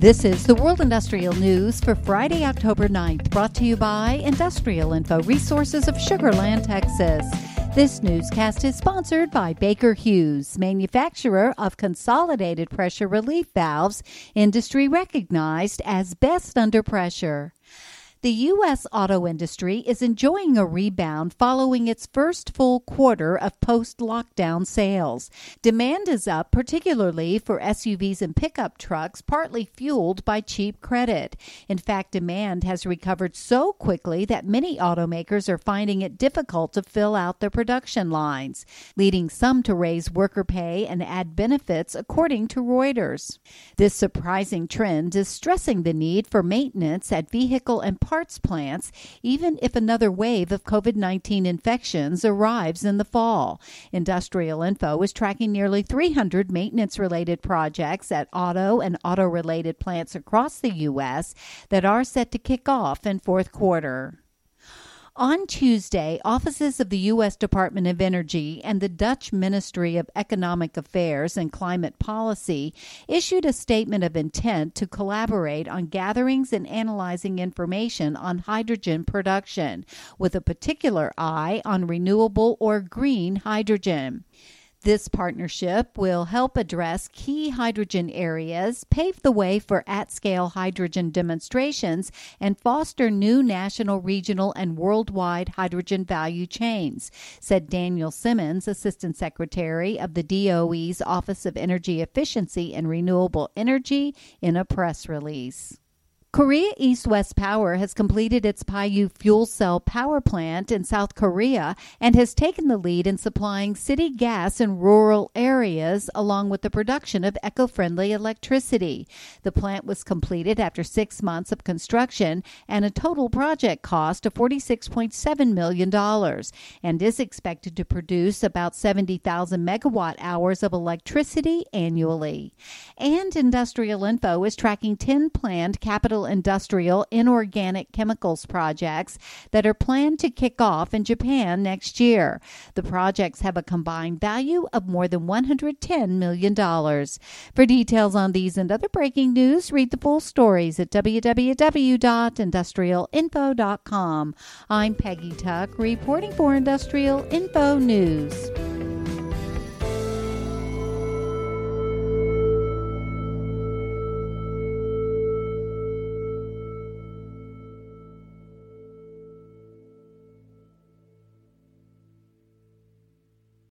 This is the World Industrial News for Friday, October 9th, brought to you by Industrial Info Resources of Sugar Land, Texas. This newscast is sponsored by Baker Hughes, manufacturer of consolidated pressure relief valves, industry recognized as best under pressure. The U.S. auto industry is enjoying a rebound following its first full quarter of post lockdown sales. Demand is up, particularly for SUVs and pickup trucks, partly fueled by cheap credit. In fact, demand has recovered so quickly that many automakers are finding it difficult to fill out their production lines, leading some to raise worker pay and add benefits, according to Reuters. This surprising trend is stressing the need for maintenance at vehicle and parts plants, even if another wave of COVID 19 infections arrives in the fall. Industrial Info is tracking nearly 300 maintenance related projects at auto and auto related plants across the U.S. that are set to kick off in fourth quarter. On Tuesday, offices of the U.S. Department of Energy and the Dutch Ministry of Economic Affairs and Climate Policy issued a statement of intent to collaborate on gatherings and analyzing information on hydrogen production, with a particular eye on renewable or green hydrogen. This partnership will help address key hydrogen areas, pave the way for at scale hydrogen demonstrations, and foster new national, regional, and worldwide hydrogen value chains, said Daniel Simmons, Assistant Secretary of the DOE's Office of Energy Efficiency and Renewable Energy, in a press release. Korea East West Power has completed its Paiyu fuel cell power plant in South Korea and has taken the lead in supplying city gas in rural areas along with the production of eco friendly electricity. The plant was completed after six months of construction and a total project cost of $46.7 million and is expected to produce about 70,000 megawatt hours of electricity annually. And Industrial Info is tracking 10 planned capital industrial inorganic chemicals projects that are planned to kick off in Japan next year. The projects have a combined value of more than $110 million. For details on these and other breaking news, read the full stories at www.industrialinfo.com. I'm Peggy Tuck, reporting for Industrial Info News.